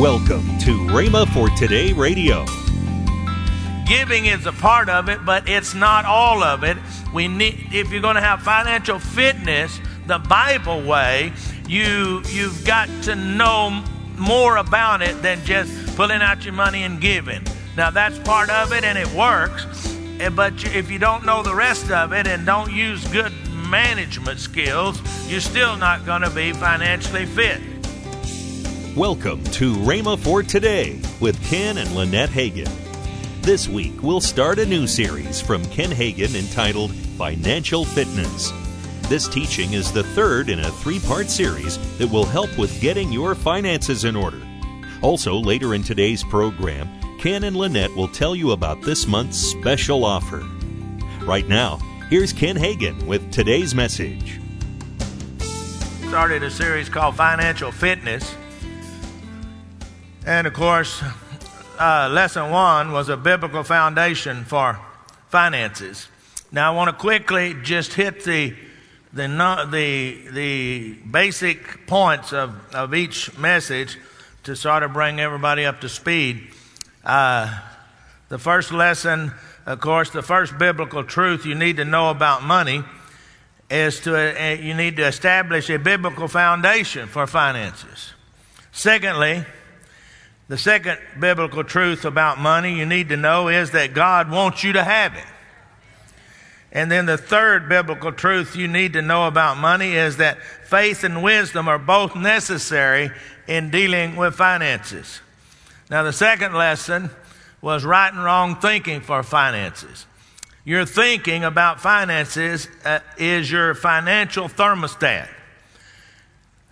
Welcome to Rhema for Today Radio. Giving is a part of it, but it's not all of it. We need if you're going to have financial fitness the Bible way, you you've got to know more about it than just pulling out your money and giving. Now that's part of it and it works. Eh, but if you don't know the rest of it and don't use good management skills, you're still not going to be financially fit. Welcome to Rhema for Today with Ken and Lynette Hagin. This week, we'll start a new series from Ken Hagin entitled Financial Fitness. This teaching is the third in a three part series that will help with getting your finances in order. Also, later in today's program, Ken and Lynette will tell you about this month's special offer. Right now, here's Ken Hagin with today's message. Started a series called Financial Fitness and of course, uh, lesson one was a biblical foundation for finances. Now, I want to quickly just hit the the the the basic points of, of each message to sort of bring everybody up to speed. Uh, the first lesson, of course, the first biblical truth you need to know about money is to uh, you need to establish a biblical foundation for finances. Secondly, the second biblical truth about money you need to know is that God wants you to have it. And then the third biblical truth you need to know about money is that faith and wisdom are both necessary in dealing with finances. Now, the second lesson was right and wrong thinking for finances. Your thinking about finances uh, is your financial thermostat.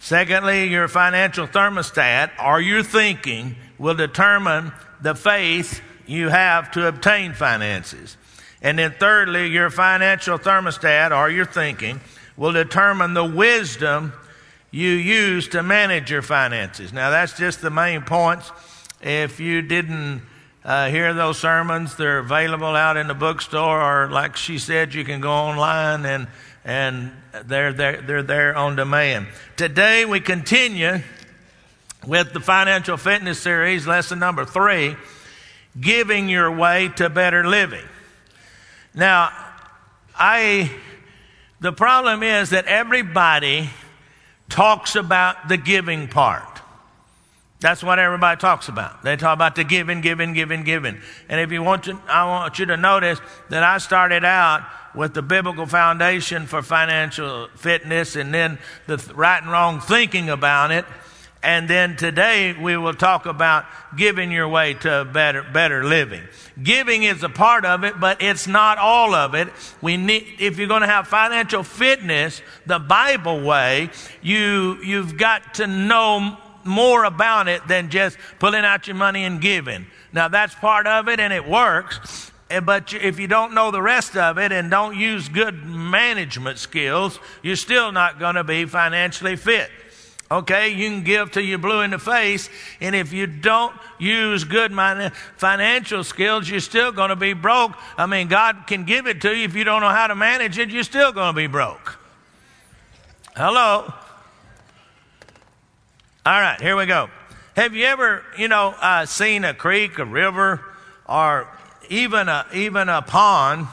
Secondly, your financial thermostat or your thinking will determine the faith you have to obtain finances. And then, thirdly, your financial thermostat or your thinking will determine the wisdom you use to manage your finances. Now, that's just the main points. If you didn't uh, hear those sermons, they're available out in the bookstore, or like she said, you can go online and and they're there, they're there on demand. Today we continue with the Financial Fitness Series, lesson number three Giving Your Way to Better Living. Now, I, the problem is that everybody talks about the giving part. That's what everybody talks about. They talk about the giving, giving, giving, giving. And if you want to, I want you to notice that I started out with the biblical foundation for financial fitness and then the right and wrong thinking about it. And then today we will talk about giving your way to better, better living. Giving is a part of it, but it's not all of it. We need, if you're going to have financial fitness the Bible way, you, you've got to know more about it than just pulling out your money and giving. Now that's part of it and it works. Eh, but if you don't know the rest of it and don't use good management skills, you're still not going to be financially fit. Okay, you can give till you're blue in the face, and if you don't use good financial skills, you're still going to be broke. I mean, God can give it to you. If you don't know how to manage it, you're still going to be broke. Hello? All right, here we go. Have you ever, you know, uh, seen a creek, a river, or even a, even a pond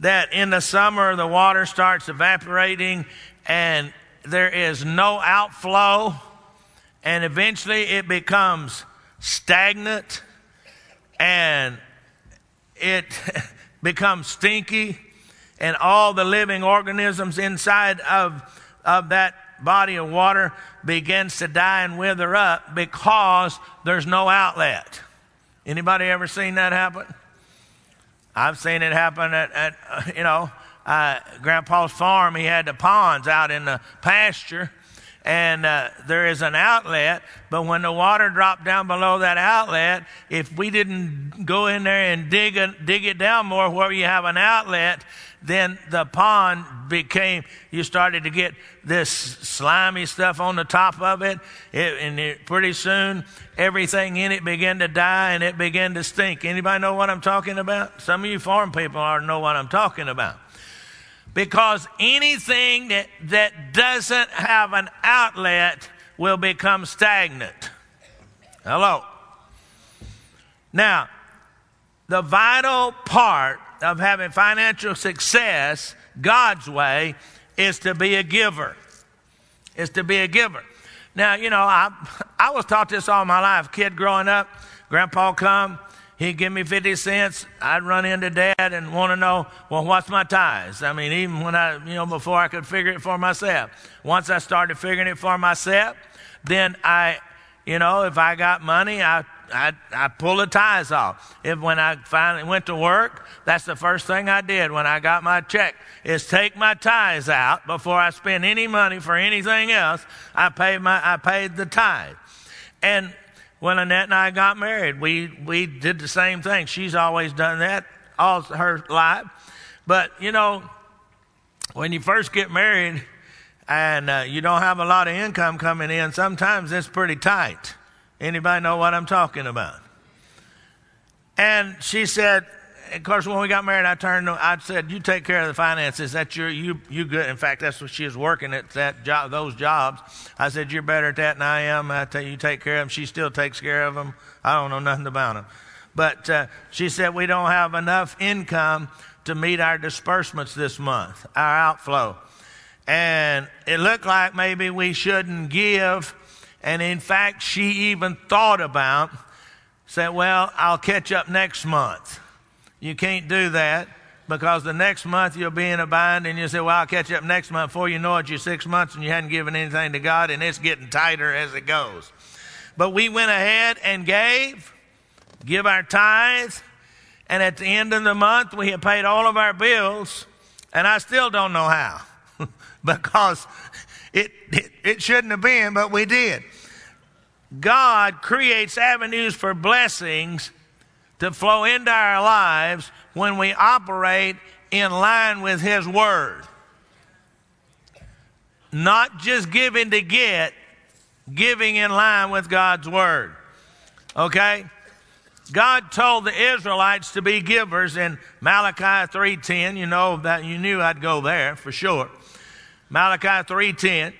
that in the summer the water starts evaporating and there is no outflow, and eventually it becomes stagnant and it becomes stinky, and all the living organisms inside of, of that body of water begins to die and wither up because there's no outlet. Anybody ever seen that happen? I've seen it happen at, at you know, Grandpa's farm, he had the ponds out in the pasture, and uh, there is an outlet. But when the water dropped down below that outlet, if we didn't go in there and dig it, dig it down more where you have an outlet, then the pond became, you started to get this slimy stuff on the top of it, it and it, pretty soon everything in it began to die and it began to stink. Anybody know what I'm talking about? Some of you farm people already know what I'm talking about. Because anything that, that doesn't have an outlet will become stagnant. Hello. Now, the vital part of having financial success God's way is to be a giver. Is to be a giver. Now, you know, I, I was taught this all my life. Kid growing up, grandpa come, he'd give me 50 cents. I'd run into dad and want to know, well, what's my tithes? I mean, even when I, you know, before I could figure it for myself. Once I started figuring it for myself, then I, you know, if I got money, I I, I pull the ties off. If when I finally went to work, that's the first thing I did when I got my check is take my ties out before I spend any money for anything else. I paid my I paid the tithe. And when Lynette and I got married, we we did the same thing. She's always done that all her life. But you know, when you first get married and uh, you don't have a lot of income coming in, sometimes it's pretty tight. Anybody know what I'm talking about? And she said, of course, when we got married, I turned. I said, "You take care of the finances. That's your you you good." In fact, that's what she was working at that job, those jobs. I said, "You're better at that than I am." I tell you, you take care of them. She still takes care of them. I don't know nothing about them, but uh, she said we don't have enough income to meet our disbursements this month, our outflow, and it looked like maybe we shouldn't give and in fact, she even thought about, said, Well, I'll catch up next month. You can't do that because the next month you'll be in a bind and you say, Well, I'll catch up next month. Before you know it, you're six months and you hadn't given anything to God and it's getting tighter as it goes. But we went ahead and gave, give our tithes, and at the end of the month we had paid all of our bills, and I still don't know how because it, it, it shouldn't have been, but we did. God creates avenues for blessings to flow into our lives when we operate in line with His Word. Not just giving to get, giving in line with God's Word. Okay? God told the Israelites to be givers in Malachi 3:10. You know that you knew I'd go there for sure. Malachi 3:10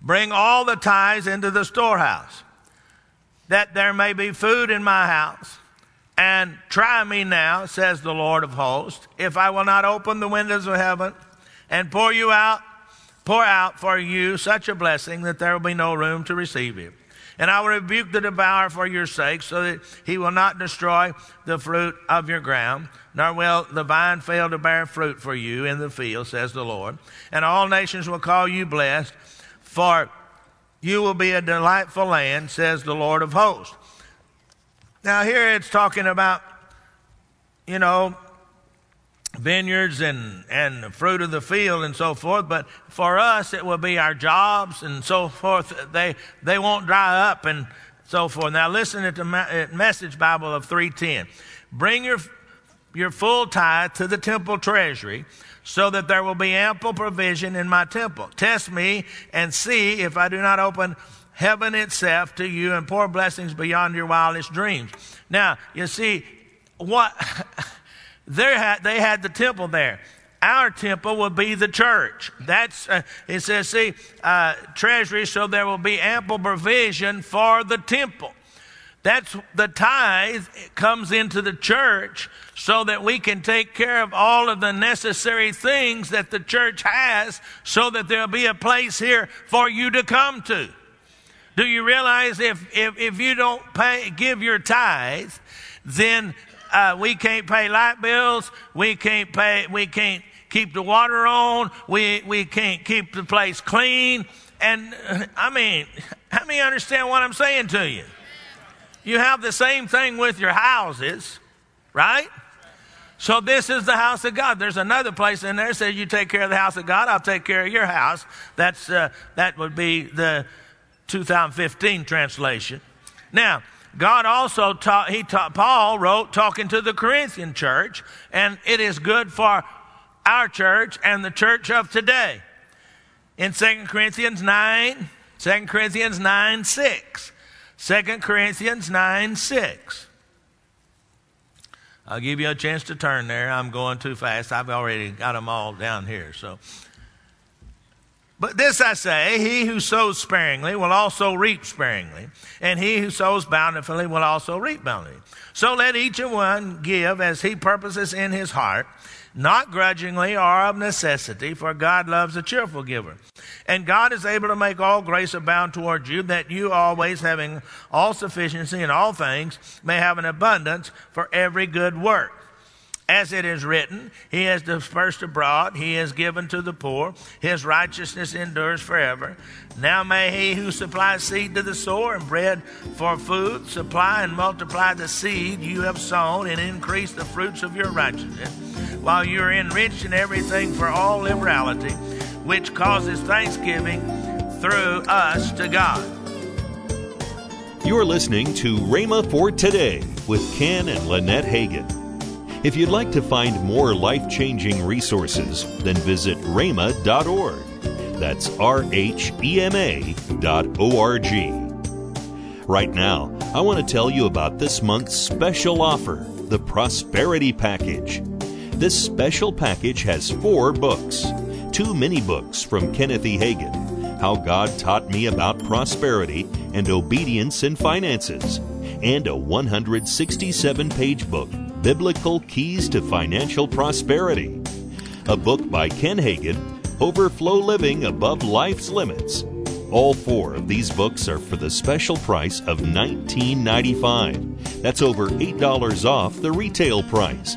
Bring all the tithes into the storehouse, that there may be food in my house. And try me now, says the Lord of hosts, if I will not open the windows of heaven and pour you out, pour out for you such a blessing that there will be no room to receive it. And I will rebuke the devourer for your sake, so that he will not destroy the fruit of your ground, nor will the vine fail to bear fruit for you in the field, says the Lord. And all nations will call you blessed, for you will be a delightful land, says the Lord of hosts. Now, here it's talking about, you know, vineyards and, and fruit of the field and so forth, but for us it will be our jobs and so forth. They, they won't dry up and so forth. Now, listen to the uh, message Bible of 310. Bring your, your full tithe to the temple treasury so that there will be ample provision in my temple. Test me and see if I do not open heaven itself to you and pour blessings beyond your wildest dreams. Now, you see, what they had, they had the temple there. Our temple will be the church. That's uh, it says, see, uh, treasury, so there will be ample provision for the temple. That's the tithe comes into the church so that we can take care of all of the necessary things that the church has so that there'll be a place here for you to come to. Do you realize if, if, if you don't pay, give your tithe, then uh, we can't pay light bills, we can't pay, we can't keep the water on, we, we can't keep the place clean. And I mean, how many understand what I'm saying to you? You have the same thing with your houses, right? So this is the house of God. There's another place in there says you take care of the house of God, I'll take care of your house. That's uh, that would be the 2015 translation. Now, God also taught, he taught, Paul wrote talking to the Corinthian church, and it is good for our church and the church of today. In 2 Corinthians 9, 2 Corinthians 9, 6. 2 Corinthians 9 6. I'll give you a chance to turn there. I'm going too fast. I've already got them all down here. So, But this I say, he who sows sparingly will also reap sparingly, and he who sows bountifully will also reap bountifully. So let each one give as he purposes in his heart, not grudgingly or of necessity, for God loves a cheerful giver. And God is able to make all grace abound towards you, that you always having all sufficiency in all things may have an abundance for every good work. As it is written, He has dispersed abroad, He has given to the poor, His righteousness endures forever. Now may He who supplies seed to the sower and bread for food supply and multiply the seed you have sown and increase the fruits of your righteousness, while you are enriched in everything for all liberality, which causes thanksgiving through us to God. You're listening to Rhema for Today with Ken and Lynette Hagin. If you'd like to find more life changing resources, then visit rhema.org. That's R H E M A dot O R G. Right now, I want to tell you about this month's special offer the Prosperity Package. This special package has four books two mini books from Kenneth E. Hagin How God Taught Me About Prosperity and Obedience in Finances, and a 167 page book Biblical Keys to Financial Prosperity. A book by Ken Hagin, Overflow Living Above Life's Limits. All four of these books are for the special price of $19.95. That's over $8 off the retail price.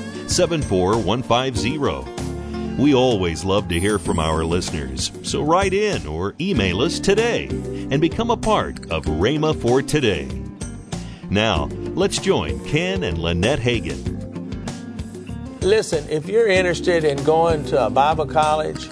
74150. We always love to hear from our listeners, so write in or email us today and become a part of Rhema for Today. Now, let's join Ken and Lynette Hagin Listen, if you're interested in going to a Bible college,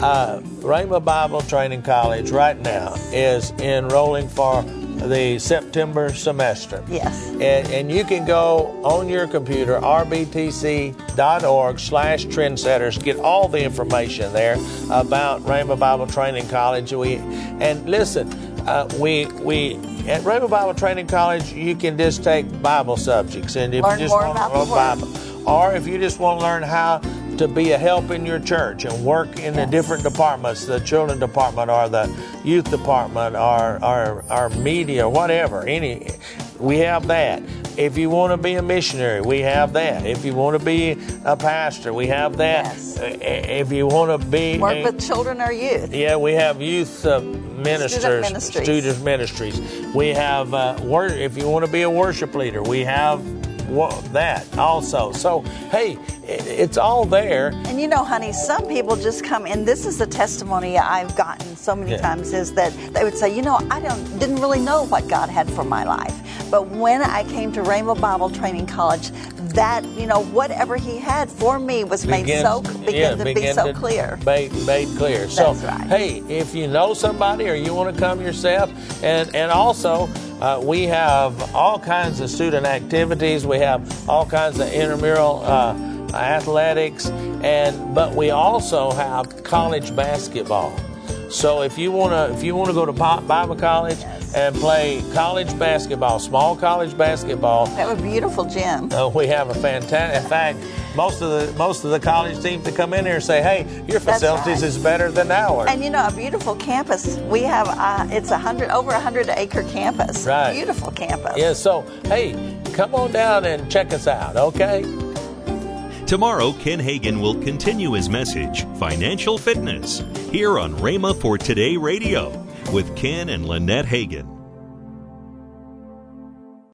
uh, Rhema Bible Training College right now is enrolling for the September semester. Yes. And, and you can go on your computer, rbtc.org slash trendsetters, get all the information there about Rhema Bible Training College. We And listen, uh, we, we at Rhema Bible Training College, you can just take Bible subjects. And if Learn you just want to the Bible, or if you just want to learn how to be a help in your church and work in the different departments, the children department or the youth department or, or, or media, whatever, any, we have that. If you want to be a missionary, we have that. If you want to be a pastor, we have that. Yes. If you want to be Work a- with children or youth. yeah, we have youth uh, ministers, ministries. student ministries. We have uh, wor- if you want to be a worship leader, we have that also. So hey, it's all there. And you know, honey, some people just come, in. this is the testimony I've gotten so many Yeah. times is that they would say, you know, I don't didn't really know what God had for my life, but when I came to Rhema Bible Training College, that you know, whatever He had for me was made so began yeah, to be so to clear. Made, made clear. So right. hey, if you know somebody or you want to come yourself, and and also. Uh, we have all kinds of student activities. We have all kinds of intramural uh, athletics, and but we also have college basketball. So if you want to, if you want to go to Bi- Bible college and play college basketball, small college basketball, That a beautiful gym. uh, we have a fantastic. In fact, most of the most of the college teams that come in here and say, "Hey, your facilities right. is better than ours." And you know, a beautiful campus. We have uh, it's a hundred over a hundred acre campus. Right. Beautiful campus. yeah. So hey, come on down and check us out. Okay. Tomorrow, Ken Hagin will continue his message, Financial Fitness, here on Rhema for Today Radio with Ken and Lynette Hagin.